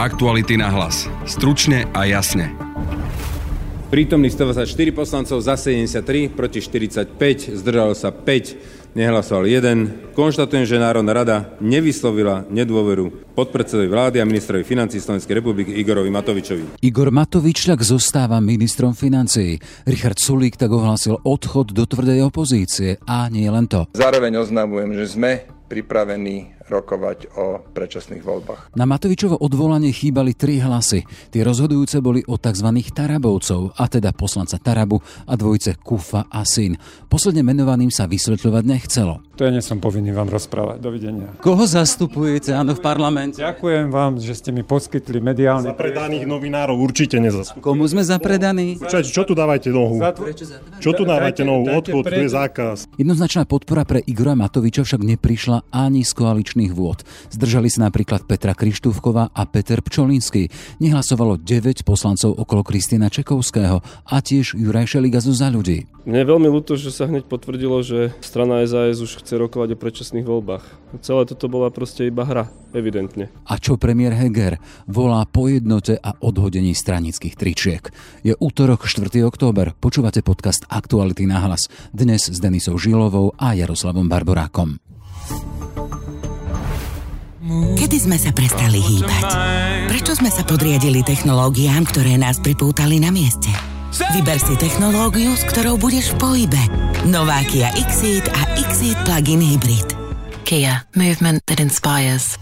Aktuality na hlas. Stručne a jasne. Prítomných 124 poslancov za 73, proti 45, zdržalo sa 5, nehlasoval 1. Konštatujem, že Národná rada nevyslovila nedôveru podpredsedovi vlády a ministrovi financí Slovenskej republiky Igorovi Matovičovi. Igor Matovič tak zostáva ministrom financií. Richard Sulík tak ohlásil odchod do tvrdej opozície a nie len to. Zároveň oznamujem, že sme pripravení rokovať o predčasných voľbách. Na Matovičovo odvolanie chýbali tri hlasy. Tie rozhodujúce boli o tzv. Tarabovcov, a teda poslanca Tarabu a dvojce Kufa a Syn. Posledne menovaným sa vysvetľovať nechcelo. To ja nie som povinný vám rozprávať. Dovidenia. Koho zastupujete, áno, v parlamente? Ďakujem vám, že ste mi poskytli mediálny... Zapredaných novinárov určite nezastupujete. Komu sme zapredaní? Čo, čo tu dávajte nohu? Čo tu dávate nohu? Odchod, tu je zákaz. Jednoznačná podpora pre Igora Matoviča však neprišla ani z koaličných vôd. Zdržali sa napríklad Petra Krištúvková a Peter Pčolinský. Nehlasovalo 9 poslancov okolo Kristina Čekovského a tiež Juraj Šeliga zo za ľudí. Mne je veľmi ľúto, že sa hneď potvrdilo, že strana SAS už chce rokovať o predčasných voľbách. Celé toto bola proste iba hra, evidentne. A čo premiér Heger volá po jednote a odhodení stranických tričiek. Je útorok 4. október, počúvate podcast Aktuality na hlas. Dnes s Denisou Žilovou a Jaroslavom Barborákom. Kedy sme sa prestali hýbať? Prečo sme sa podriadili technológiám, ktoré nás pripútali na mieste? Vyber si technológiu, s ktorou budeš v pohybe. Nová Kia Xeed a Xeed Plug-in Hybrid. Kia, movement that inspires.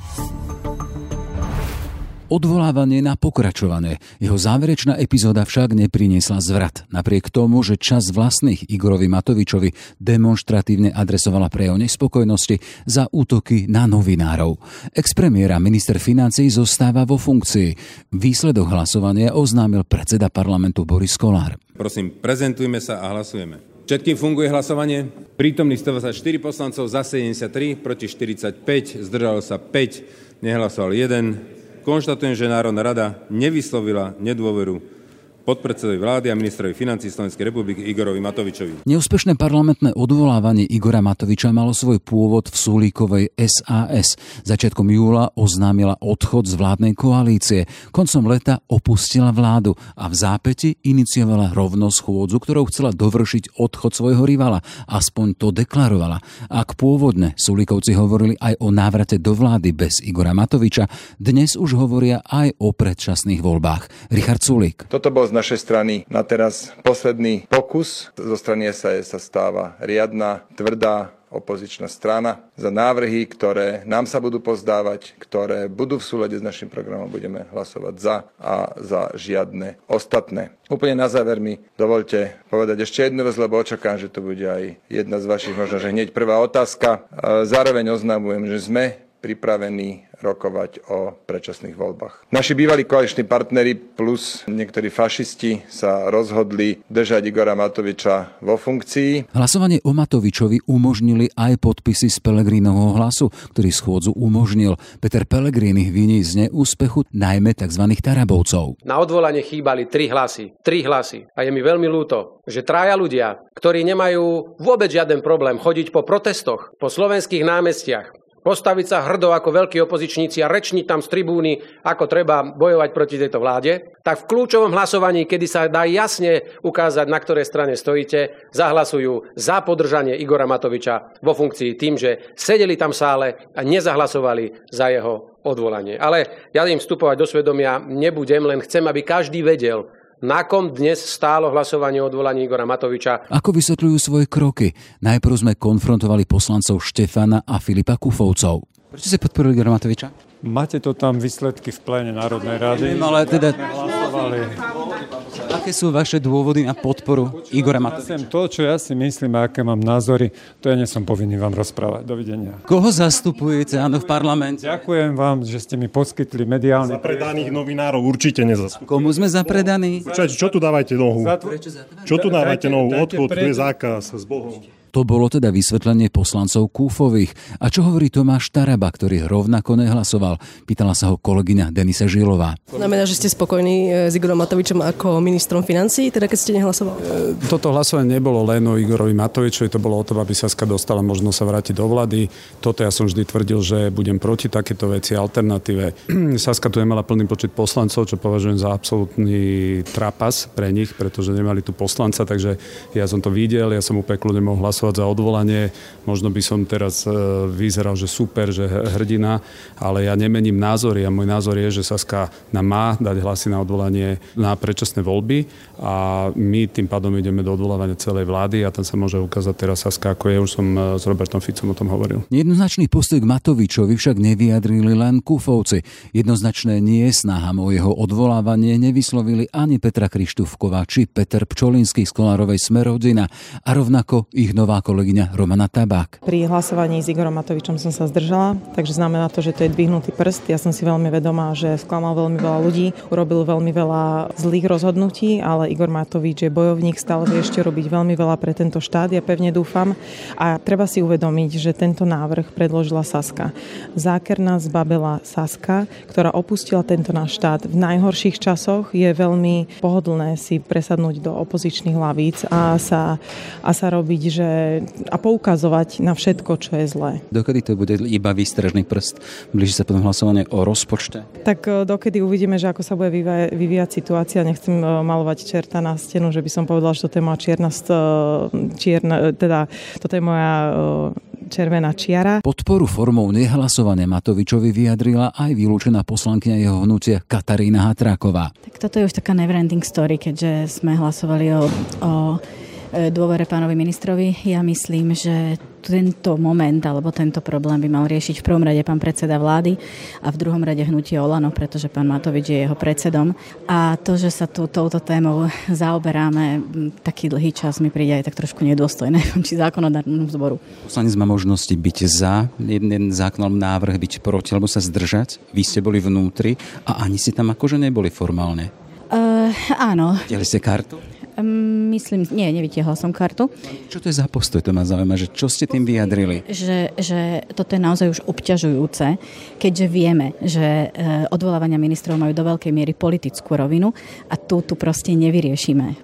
Odvolávanie na pokračovanie. Jeho záverečná epizóda však nepriniesla zvrat. Napriek tomu, že čas vlastných Igorovi Matovičovi demonstratívne adresovala prejav nespokojnosti za útoky na novinárov. Expremiéra minister financií zostáva vo funkcii. Výsledok hlasovania oznámil predseda parlamentu Boris Kolár. Prosím, prezentujme sa a hlasujeme. Všetkým funguje hlasovanie? Prítomných 124 poslancov za 73, proti 45, zdržalo sa 5, nehlasoval 1. Konštatujem, že Národná rada nevyslovila nedôveru podpredsedovi vlády a ministrovi financí Slovenskej republiky Igorovi Matovičovi. Neúspešné parlamentné odvolávanie Igora Matoviča malo svoj pôvod v Sulíkovej SAS. Začiatkom júla oznámila odchod z vládnej koalície. Koncom leta opustila vládu a v zápäti iniciovala rovno schôdzu, ktorou chcela dovršiť odchod svojho rivala. Aspoň to deklarovala. Ak pôvodne Sulíkovci hovorili aj o návrate do vlády bez Igora Matoviča, dnes už hovoria aj o predčasných voľbách. Richard Sulík. Toto bol z našej strany na teraz posledný pokus. Zo strany SAS sa stáva riadna, tvrdá opozičná strana za návrhy, ktoré nám sa budú pozdávať, ktoré budú v súlade s našim programom, budeme hlasovať za a za žiadne ostatné. Úplne na záver mi dovolte povedať ešte jednu vec, lebo očakám, že to bude aj jedna z vašich, možno, že hneď prvá otázka. E, Zároveň oznamujem, že sme pripravení rokovať o predčasných voľbách. Naši bývalí koaliční partneri plus niektorí fašisti sa rozhodli držať Igora Matoviča vo funkcii. Hlasovanie o Matovičovi umožnili aj podpisy z Pelegrínovho hlasu, ktorý schôdzu umožnil. Peter Pelegrini viní z neúspechu najmä tzv. Tarabovcov. Na odvolanie chýbali tri hlasy. Tri hlasy. A je mi veľmi ľúto, že traja ľudia, ktorí nemajú vôbec žiaden problém chodiť po protestoch, po slovenských námestiach, postaviť sa hrdo ako veľkí opozičníci a rečniť tam z tribúny, ako treba bojovať proti tejto vláde, tak v kľúčovom hlasovaní, kedy sa dá jasne ukázať, na ktorej strane stojíte, zahlasujú za podržanie Igora Matoviča vo funkcii tým, že sedeli tam v sále a nezahlasovali za jeho odvolanie. Ale ja im vstupovať do svedomia nebudem, len chcem, aby každý vedel, na kom dnes stálo hlasovanie o odvolaní Igora Matoviča. Ako vysvetľujú svoje kroky? Najprv sme konfrontovali poslancov Štefana a Filipa Kufovcov. Prečo ste podporili Igora Matoviča? Máte to tam výsledky v pléne Národnej rady. Neviem, ale teda... Hlasovali. Aké sú vaše dôvody na podporu Igora Matoviča? To, čo ja si myslím a aké mám názory, to ja nie som povinný vám rozprávať. Dovidenia. Koho zastupujete, áno, v parlamente? Ďakujem vám, že ste mi poskytli mediálny... Zapredaných novinárov určite nezastupujete. Komu sme zapredaní? Čo, čo tu dávajte nohu? Čo tu dávate Dajte- nohu? Odchod, tu je zákaz s Bohom. To bolo teda vysvetlenie poslancov Kúfových. A čo hovorí Tomáš Taraba, ktorý rovnako nehlasoval? Pýtala sa ho kolegyňa Denisa Žilová. Znamená, že ste spokojní e, s Igorom Matovičom ako ministrom financí, teda keď ste nehlasoval? E, toto hlasovanie nebolo len o Igorovi Matovičovi, to bolo o tom, aby Saska dostala možnosť sa vrátiť do vlády. Toto ja som vždy tvrdil, že budem proti takéto veci alternatíve. Saska tu nemala plný počet poslancov, čo považujem za absolútny trapas pre nich, pretože nemali tu poslanca, takže ja som to videl, ja som úplne kľudne mohol hlasovať za odvolanie. Možno by som teraz e, vyzeral, že super, že hrdina, ale ja nemením názory a môj názor je, že Saska nám má dať hlasy na odvolanie na predčasné voľby a my tým pádom ideme do odvolávania celej vlády a tam sa môže ukázať teraz Saska, ako je, už som e, s Robertom Ficom o tom hovoril. Jednoznačný postoj k Matovičovi však nevyjadrili len Kufovci. Jednoznačné nie snahám o jeho odvolávanie nevyslovili ani Petra Krištúfková či Peter Pčolinský z Kolárovej Smerodina a rovnako ich nová kolegyňa Romana Tabák. Pri hlasovaní s Igorom Matovičom som sa zdržala, takže znamená to, že to je dvihnutý prst. Ja som si veľmi vedomá, že sklamal veľmi veľa ľudí, urobil veľmi veľa zlých rozhodnutí, ale Igor Matovič je bojovník, stále vie ešte robiť veľmi veľa pre tento štát, ja pevne dúfam. A treba si uvedomiť, že tento návrh predložila Saska. Zákerná zbabela Saska, ktorá opustila tento náš štát v najhorších časoch. Je veľmi pohodlné si presadnúť do opozičných lavíc a sa, a sa robiť, že a poukazovať na všetko, čo je zlé. Dokedy to bude iba výstražný prst? Blíži sa potom hlasovanie o rozpočte? Tak e, dokedy uvidíme, že ako sa bude vyvíjať, situácia. Nechcem e, malovať čerta na stenu, že by som povedala, že toto je moja čierna, e, čierna teda toto je moja červená čiara. Podporu formou nehlasovania Matovičovi vyjadrila aj vylúčená poslankyňa jeho hnutia Katarína Hatráková. Tak toto je už taká neverending story, keďže sme hlasovali o, o dôvere pánovi ministrovi. Ja myslím, že tento moment alebo tento problém by mal riešiť v prvom rade pán predseda vlády a v druhom rade hnutie Olano, pretože pán Matovič je jeho predsedom. A to, že sa tu touto témou zaoberáme taký dlhý čas mi príde aj tak trošku nedôstojné či zákonodárnu zboru. Poslanec má možnosti byť za jeden zákonom návrh, byť proti alebo sa zdržať. Vy ste boli vnútri a ani si tam akože neboli formálne. Uh, áno. Videli ste kartu? Myslím, nie, nevytiahla som kartu. Čo to je za postoj? To ma zaujíma, že čo ste tým vyjadrili? Že, že toto je naozaj už obťažujúce, keďže vieme, že e, odvolávania ministrov majú do veľkej miery politickú rovinu a tu, tu proste nevyriešime. E,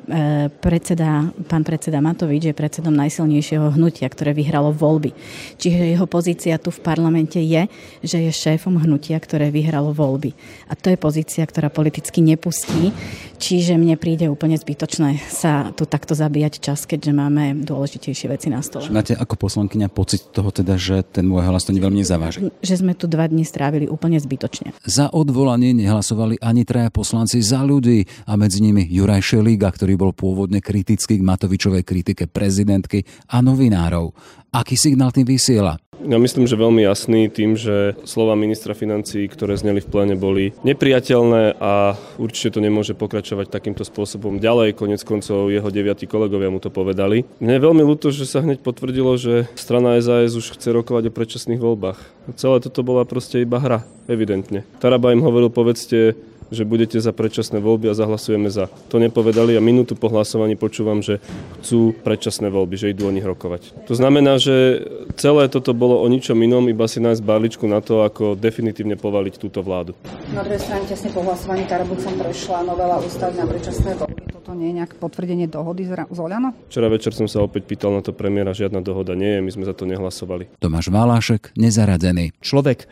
predseda, pán predseda Matovič je predsedom najsilnejšieho hnutia, ktoré vyhralo voľby. Čiže jeho pozícia tu v parlamente je, že je šéfom hnutia, ktoré vyhralo voľby. A to je pozícia, ktorá politicky nepustí. Čiže mne príde úplne zbytočné sa tu takto zabíjať čas, keďže máme dôležitejšie veci na stole. Máte ako poslankyňa pocit toho teda, že ten môj hlas to veľmi nezaváži? Že sme tu dva dni strávili úplne zbytočne. Za odvolanie nehlasovali ani traja poslanci za ľudí a medzi nimi Juraj Šeliga, ktorý bol pôvodne kritický k Matovičovej kritike prezidentky a novinárov. Aký signál tým vysiela? Ja myslím, že veľmi jasný tým, že slova ministra financí, ktoré zneli v pléne, boli nepriateľné a určite to nemôže pokračovať takýmto spôsobom ďalej. Konec koncov jeho deviatí kolegovia mu to povedali. Mne je veľmi ľúto, že sa hneď potvrdilo, že strana SAS už chce rokovať o predčasných voľbách. Celé toto bola proste iba hra, evidentne. Taraba im hovoril, povedzte že budete za predčasné voľby a zahlasujeme za. To nepovedali a minútu po hlasovaní počúvam, že chcú predčasné voľby, že idú o nich rokovať. To znamená, že celé toto bolo o ničom inom, iba si nájsť barličku na to, ako definitívne povaliť túto vládu. Na druhej strane tesne po hlasovaní Tarabucom prešla novela ústavy na predčasné voľby. Toto nie je nejaké potvrdenie dohody z Oľano? Včera večer som sa opäť pýtal na to premiéra, žiadna dohoda nie je, my sme za to nehlasovali. Tomáš Valášek, nezaradený. Človek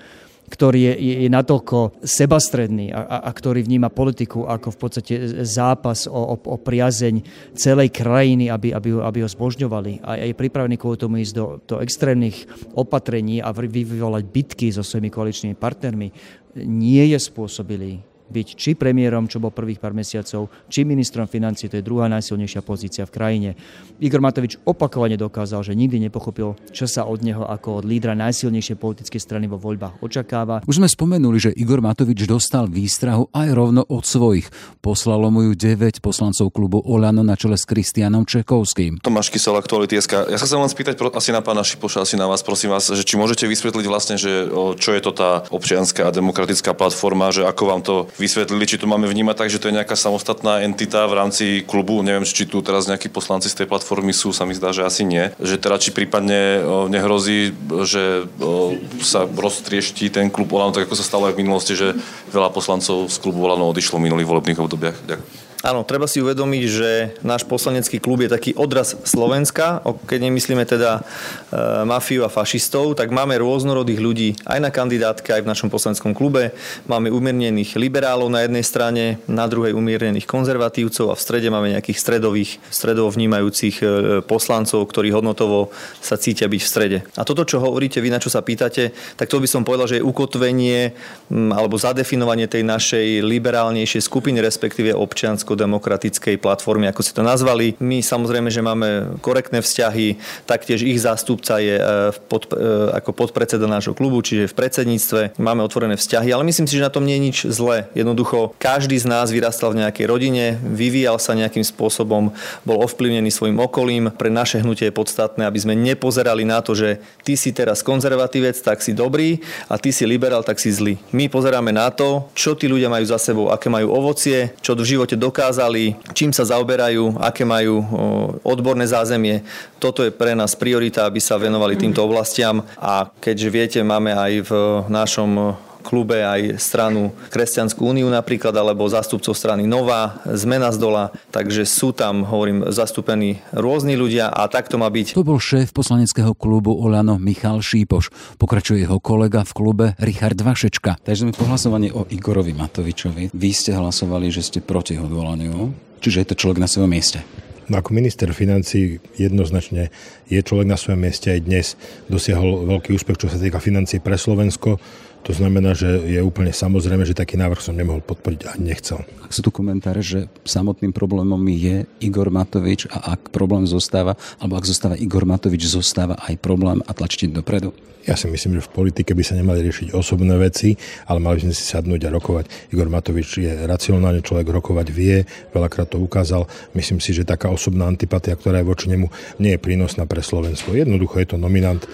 ktorý je, je, je natoľko sebastredný a, a, a ktorý vníma politiku ako v podstate zápas o, o, o priazeň celej krajiny, aby, aby, aby ho zbožňovali. A je pripravený kvôli tomu ísť do, do extrémnych opatrení a vyvolať bitky so svojimi koaličnými partnermi, nie je spôsobilý byť či premiérom, čo bol prvých pár mesiacov, či ministrom financí, to je druhá najsilnejšia pozícia v krajine. Igor Matovič opakovane dokázal, že nikdy nepochopil, čo sa od neho ako od lídra najsilnejšej politickej strany vo voľbách očakáva. Už sme spomenuli, že Igor Matovič dostal výstrahu aj rovno od svojich. Poslalo mu ju 9 poslancov klubu Olano na čele s Kristianom Čekovským. Tomáš Kysel, aktuality SK. Ja sa chcem len spýtať asi na pána Šipoša, asi na vás, prosím vás, že či môžete vysvetliť vlastne, že čo je to tá občianská a demokratická platforma, že ako vám to vysvetlili, či to máme vnímať tak, že to je nejaká samostatná entita v rámci klubu. Neviem, či tu teraz nejakí poslanci z tej platformy sú, sa mi zdá, že asi nie. Že teda či prípadne nehrozí, že sa roztrieští ten klub Olano, tak ako sa stalo aj v minulosti, že veľa poslancov z klubu Olano odišlo v minulých volebných obdobiach. Ďakujem. Áno, treba si uvedomiť, že náš poslanecký klub je taký odraz Slovenska. Keď nemyslíme teda e, mafiu a fašistov, tak máme rôznorodých ľudí aj na kandidátke, aj v našom poslaneckom klube. Máme umiernených liberálov na jednej strane, na druhej umiernených konzervatívcov a v strede máme nejakých stredových, stredovo vnímajúcich e, poslancov, ktorí hodnotovo sa cítia byť v strede. A toto, čo hovoríte vy, na čo sa pýtate, tak to by som povedal, že je ukotvenie alebo zadefinovanie tej našej liberálnejšej skupiny, respektíve občiansko demokratickej platformy, ako si to nazvali. My samozrejme, že máme korektné vzťahy, taktiež ich zástupca je e, pod, e, ako podpredseda nášho klubu, čiže v predsedníctve máme otvorené vzťahy, ale myslím si, že na tom nie je nič zlé. Jednoducho, každý z nás vyrastal v nejakej rodine, vyvíjal sa nejakým spôsobom, bol ovplyvnený svojim okolím. Pre naše hnutie je podstatné, aby sme nepozerali na to, že ty si teraz konzervatívec, tak si dobrý a ty si liberál, tak si zlý. My pozeráme na to, čo tí ľudia majú za sebou, aké majú ovocie, čo v živote dokážu dokázali, čím sa zaoberajú, aké majú odborné zázemie. Toto je pre nás priorita, aby sa venovali týmto oblastiam a keďže viete, máme aj v našom klube aj stranu Kresťanskú úniu napríklad, alebo zástupcov strany Nová, Zmena z dola, takže sú tam, hovorím, zastúpení rôzni ľudia a tak to má byť. To bol šéf poslaneckého klubu Olano Michal Šípoš. Pokračuje jeho kolega v klube Richard Vašečka. Takže sme po hlasovaní o Igorovi Matovičovi. Vy ste hlasovali, že ste proti odvolaniu, čiže je to človek na svojom mieste. No ako minister financí jednoznačne je človek na svojom mieste aj dnes dosiahol veľký úspech, čo sa týka financí pre Slovensko to znamená, že je úplne samozrejme, že taký návrh som nemohol podporiť a nechcel. Ak sú tu komentáre, že samotným problémom je Igor Matovič a ak problém zostáva, alebo ak zostáva Igor Matovič, zostáva aj problém a tlačiť dopredu? Ja si myslím, že v politike by sa nemali riešiť osobné veci, ale mali by sme si sadnúť a rokovať. Igor Matovič je racionálny človek, rokovať vie, veľakrát to ukázal. Myslím si, že taká osobná antipatia, ktorá je voči nemu, nie je prínosná pre Slovensko. Jednoducho je to nominant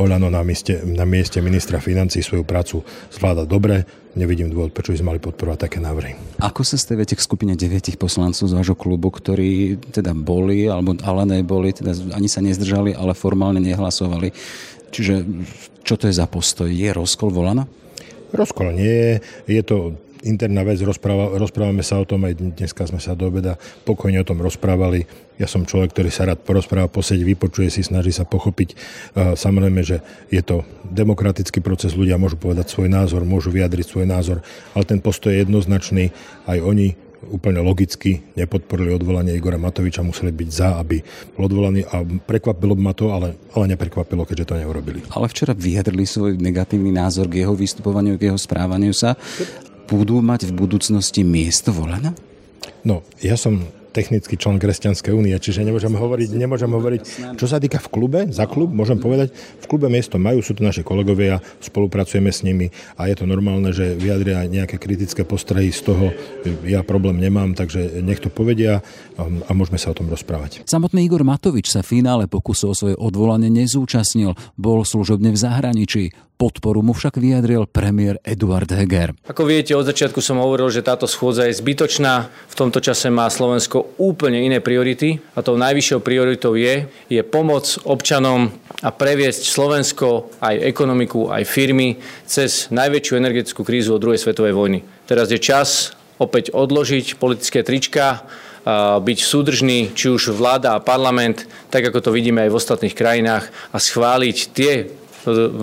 Olano na mieste, na mieste ministra financí svoju prácu zvláda dobre. Nevidím dôvod, prečo by sme mali podporovať také návrhy. Ako sa staviate k skupine 9 poslancov z vášho klubu, ktorí teda boli, alebo ale neboli, teda ani sa nezdržali, ale formálne nehlasovali. Čiže čo to je za postoj? Je rozkol volana? Rozkol nie je. Je to interná vec, rozpráva, rozprávame sa o tom, aj dneska sme sa do obeda pokojne o tom rozprávali. Ja som človek, ktorý sa rád porozpráva, poseď, vypočuje si, snaží sa pochopiť. Samozrejme, že je to demokratický proces, ľudia môžu povedať svoj názor, môžu vyjadriť svoj názor, ale ten postoj je jednoznačný. Aj oni úplne logicky nepodporili odvolanie Igora Matoviča, museli byť za, aby bol odvolaný a prekvapilo by ma to, ale, ale neprekvapilo, keďže to neurobili. Ale včera vyjadrili svoj negatívny názor k jeho vystupovaniu, k jeho správaniu sa budú mať v budúcnosti miesto volena? No, ja som technický člen Kresťanskej únie, čiže nemôžem hovoriť, nemôžem hovoriť, čo sa týka v klube, za klub, môžem povedať, v klube miesto majú, sú to naši kolegovia, spolupracujeme s nimi a je to normálne, že vyjadria nejaké kritické postrehy z toho, ja problém nemám, takže nech to povedia a môžeme sa o tom rozprávať. Samotný Igor Matovič sa v finále pokusu o svoje odvolanie nezúčastnil, bol služobne v zahraničí. Podporu mu však vyjadril premiér Eduard Heger. Ako viete, od začiatku som hovoril, že táto schôdza je zbytočná. V tomto čase má Slovensko úplne iné priority a tou najvyššou prioritou je, je pomoc občanom a previesť Slovensko, aj ekonomiku, aj firmy cez najväčšiu energetickú krízu od druhej svetovej vojny. Teraz je čas opäť odložiť politické trička, byť súdržný, či už vláda a parlament, tak ako to vidíme aj v ostatných krajinách, a schváliť tie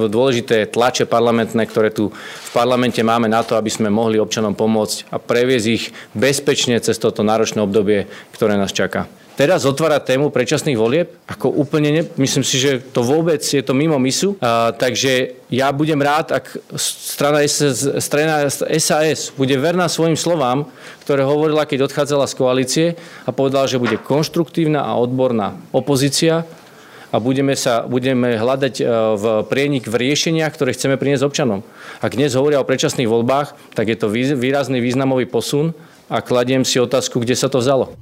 dôležité tlače parlamentné, ktoré tu v parlamente máme na to, aby sme mohli občanom pomôcť a previesť ich bezpečne cez toto náročné obdobie, ktoré nás čaká. Teraz otvárať tému predčasných volieb, ako úplne, ne, myslím si, že to vôbec je to mimo misu, a, takže ja budem rád, ak strana, SS, strana SAS bude verná svojim slovám, ktoré hovorila, keď odchádzala z koalície a povedala, že bude konštruktívna a odborná opozícia, a budeme, sa, budeme hľadať e, v prienik v riešeniach, ktoré chceme priniesť občanom. Ak dnes hovoria o predčasných voľbách, tak je to výrazný významový posun a kladiem si otázku, kde sa to vzalo.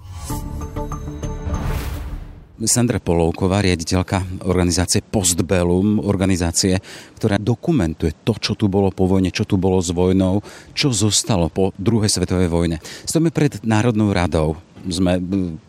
Sandra Polovková, riaditeľka organizácie Postbellum, organizácie, ktorá dokumentuje to, čo tu bolo po vojne, čo tu bolo s vojnou, čo zostalo po druhej svetovej vojne. Stojíme pred Národnou radou sme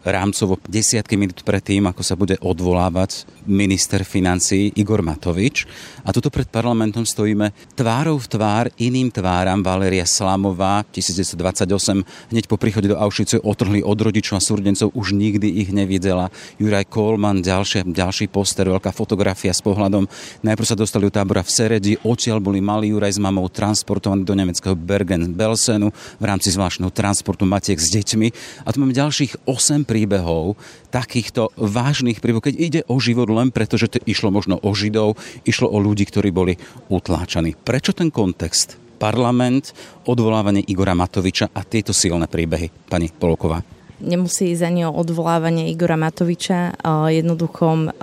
rámcovo desiatky minút pred tým, ako sa bude odvolávať minister financí Igor Matovič. A tuto pred parlamentom stojíme tvárou v tvár iným tváram. Valéria Slamová 1928 hneď po príchode do Auschwitzu otrhli od rodičov a súrdencov, už nikdy ich nevidela. Juraj Kolman, ďalšie, ďalší poster, veľká fotografia s pohľadom. Najprv sa dostali do tábora v Seredi, odtiaľ boli malí Juraj s mamou transportovaní do nemeckého Bergen-Belsenu v rámci zvláštneho transportu Matiek s deťmi. A tu máme ďalších 8 príbehov takýchto vážnych príbehov, keď ide o život len preto, že to išlo možno o Židov, išlo o ľudí, ktorí boli utláčaní. Prečo ten kontext? Parlament, odvolávanie Igora Matoviča a tieto silné príbehy, pani Poloková nemusí ísť ani o odvolávanie Igora Matoviča. Jednoducho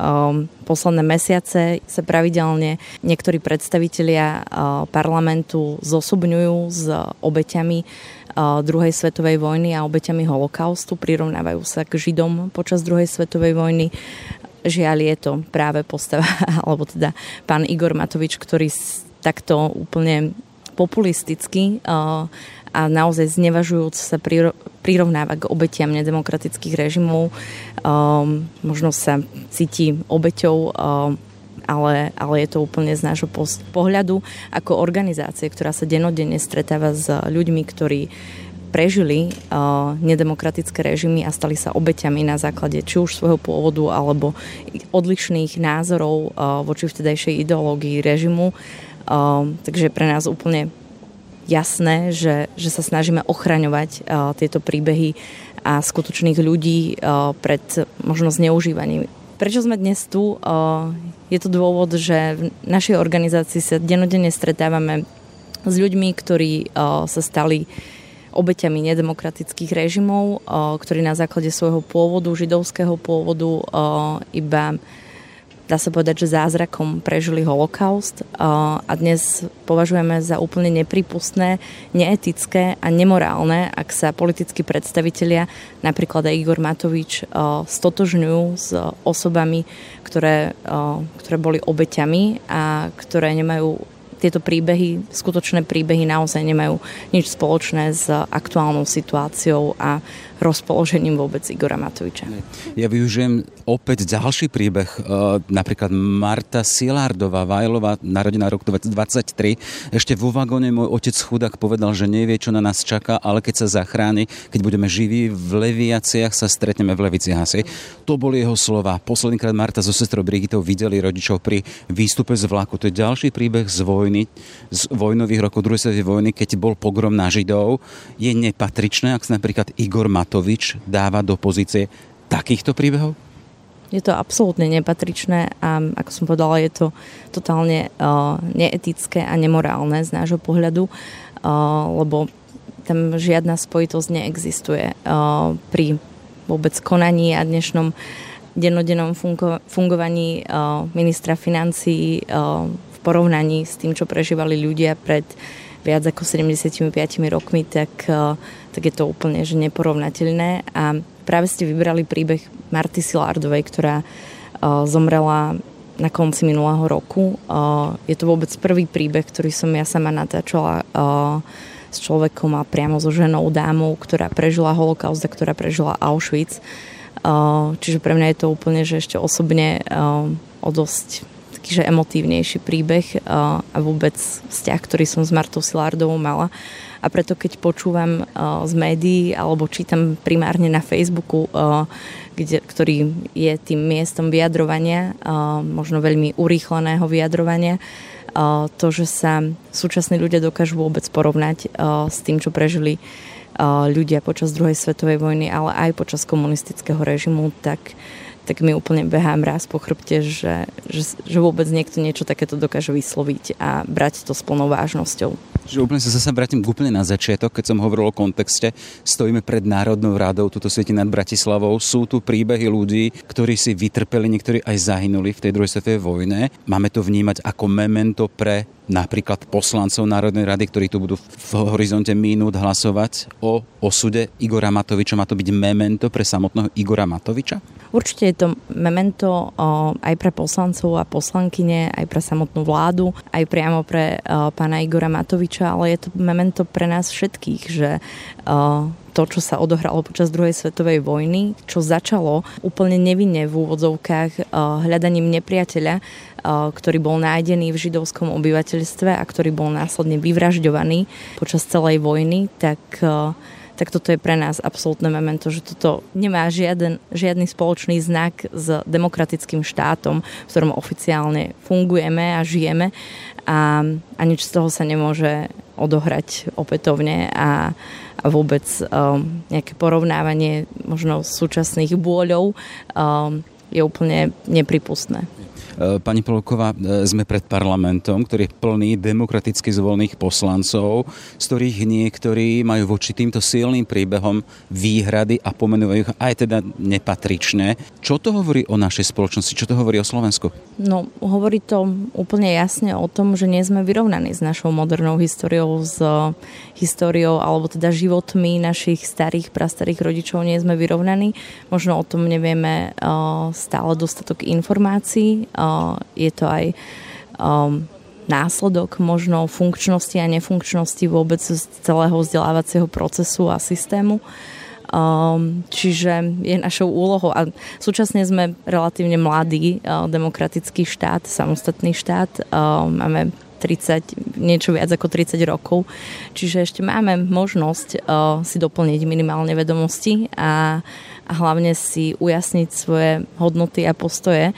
posledné mesiace sa pravidelne niektorí predstavitelia parlamentu zosobňujú s obeťami druhej svetovej vojny a obeťami holokaustu, prirovnávajú sa k Židom počas druhej svetovej vojny. Žiaľ je to práve postava, alebo teda pán Igor Matovič, ktorý takto úplne populisticky a naozaj znevažujúc sa prirovnáva k obetiam nedemokratických režimov. Možno sa cíti obeťou ale, ale je to úplne z nášho pohľadu ako organizácie, ktorá sa denodenne stretáva s ľuďmi, ktorí prežili uh, nedemokratické režimy a stali sa obeťami na základe či už svojho pôvodu alebo odlišných názorov uh, voči vtedajšej ideológii režimu. Uh, takže pre nás úplne jasné, že, že sa snažíme ochraňovať uh, tieto príbehy a skutočných ľudí uh, pred možno zneužívaním Prečo sme dnes tu? Je to dôvod, že v našej organizácii sa denodenne stretávame s ľuďmi, ktorí sa stali obeťami nedemokratických režimov, ktorí na základe svojho pôvodu, židovského pôvodu, iba dá sa povedať, že zázrakom prežili holokaust a dnes považujeme za úplne nepripustné, neetické a nemorálne, ak sa politickí predstavitelia, napríklad aj Igor Matovič, stotožňujú s osobami, ktoré, ktoré boli obeťami a ktoré nemajú tieto príbehy, skutočné príbehy naozaj nemajú nič spoločné s aktuálnou situáciou a rozpoložením vôbec Igora Matoviča. Ja využijem opäť ďalší príbeh. E, napríklad Marta Silárdová, Vajlová, narodená rok 2023. Ešte vo vagóne môj otec chudák povedal, že nevie, čo na nás čaká, ale keď sa zachráni, keď budeme živí v Leviaciach, sa stretneme v Leviciach asi. To boli jeho slova. Poslednýkrát Marta so sestrou Brigitou videli rodičov pri výstupe z vlaku. To je ďalší príbeh z vojny, z vojnových rokov druhej svetovej vojny, keď bol pogrom na Židov. Je nepatričné, ak napríklad Igor Matovič Matovič dáva do pozície takýchto príbehov? Je to absolútne nepatričné a ako som povedala, je to totálne uh, neetické a nemorálne z nášho pohľadu, uh, lebo tam žiadna spojitosť neexistuje uh, pri vôbec konaní a dnešnom dennodennom fungo- fungovaní uh, ministra financií uh, v porovnaní s tým, čo prežívali ľudia pred viac ako 75 rokmi, tak uh, tak je to úplne že neporovnateľné. A práve ste vybrali príbeh Marty Silárdovej, ktorá uh, zomrela na konci minulého roku. Uh, je to vôbec prvý príbeh, ktorý som ja sama natáčala s človekom a priamo so ženou, dámou, ktorá prežila holokaust a ktorá prežila Auschwitz. Čiže pre mňa je to úplne, že ešte osobne o dosť taký, že emotívnejší príbeh uh, a vôbec vzťah, ktorý som s Martou Silárdovou mala. A preto keď počúvam uh, z médií alebo čítam primárne na Facebooku, uh, kde, ktorý je tým miestom vyjadrovania, možno veľmi urýchleného vyjadrovania, to, že sa súčasní ľudia dokážu vôbec porovnať s tým, čo prežili ľudia počas druhej svetovej vojny, ale aj počas komunistického režimu, tak tak mi úplne behá mráz po chrbte, že, že, že vôbec niekto niečo takéto dokáže vysloviť a brať to s plnou vážnosťou. Že úplne sa zase vrátim úplne na začiatok, keď som hovoril o kontexte. Stojíme pred Národnou rádou, tuto svieti nad Bratislavou. Sú tu príbehy ľudí, ktorí si vytrpeli, niektorí aj zahynuli v tej druhej svetovej vojne. Máme to vnímať ako memento pre napríklad poslancov Národnej rady, ktorí tu budú v horizonte minút hlasovať o osude Igora Matoviča. Má to byť memento pre samotného Igora Matoviča? Určite je to memento aj pre poslancov a poslankyne, aj pre samotnú vládu, aj priamo pre pána Igora Matoviča, ale je to memento pre nás všetkých, že to, čo sa odohralo počas druhej svetovej vojny, čo začalo úplne nevinne v úvodzovkách hľadaním nepriateľa, ktorý bol nájdený v židovskom obyvateľstve a ktorý bol následne vyvražďovaný počas celej vojny, tak tak toto je pre nás absolútne memento, že toto nemá žiaden, žiadny spoločný znak s demokratickým štátom, v ktorom oficiálne fungujeme a žijeme. A, a nič z toho sa nemôže odohrať opätovne a, a vôbec um, nejaké porovnávanie možno súčasných bôľov um, je úplne nepripustné. E, pani Polková, e, sme pred parlamentom, ktorý je plný demokraticky zvolených poslancov, z ktorých niektorí majú voči týmto silným príbehom výhrady a pomenúvajú ich aj teda nepatričné. Čo to hovorí o našej spoločnosti? Čo to hovorí o Slovensku? No, hovorí to úplne jasne o tom, že nie sme vyrovnaní s našou modernou históriou, s históriou alebo teda životmi našich starých, prastarých rodičov nie sme vyrovnaní. Možno o tom nevieme stále dostatok informácií je to aj následok možno funkčnosti a nefunkčnosti vôbec celého vzdelávacieho procesu a systému. Čiže je našou úlohou a súčasne sme relatívne mladý demokratický štát, samostatný štát. Máme 30, niečo viac ako 30 rokov. Čiže ešte máme možnosť uh, si doplniť minimálne vedomosti a, a hlavne si ujasniť svoje hodnoty a postoje.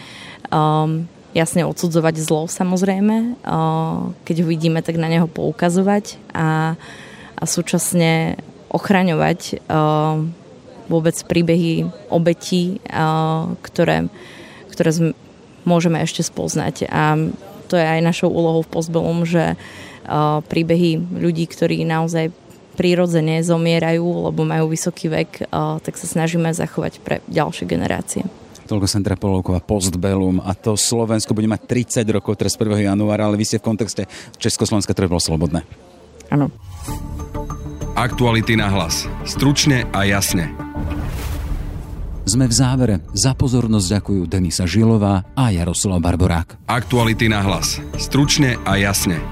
Um, jasne odsudzovať zlo samozrejme, uh, keď ho vidíme, tak na neho poukazovať a, a súčasne ochraňovať uh, vôbec príbehy obetí, ktoré, ktoré môžeme ešte spoznať. A to je aj našou úlohou v Postbelum, že príbehy ľudí, ktorí naozaj prirodzene zomierajú, lebo majú vysoký vek, tak sa snažíme zachovať pre ďalšie generácie. Toľko Sandra Polovková Postbellum a to Slovensko bude mať 30 rokov teraz 1. januára, ale vy ste v kontexte Československa, ktoré bolo slobodné. Áno. Aktuality na hlas. Stručne a jasne. Sme v závere. Za pozornosť ďakujú Denisa Žilová a Jaroslav Barborák. Aktuality na hlas. Stručne a jasne.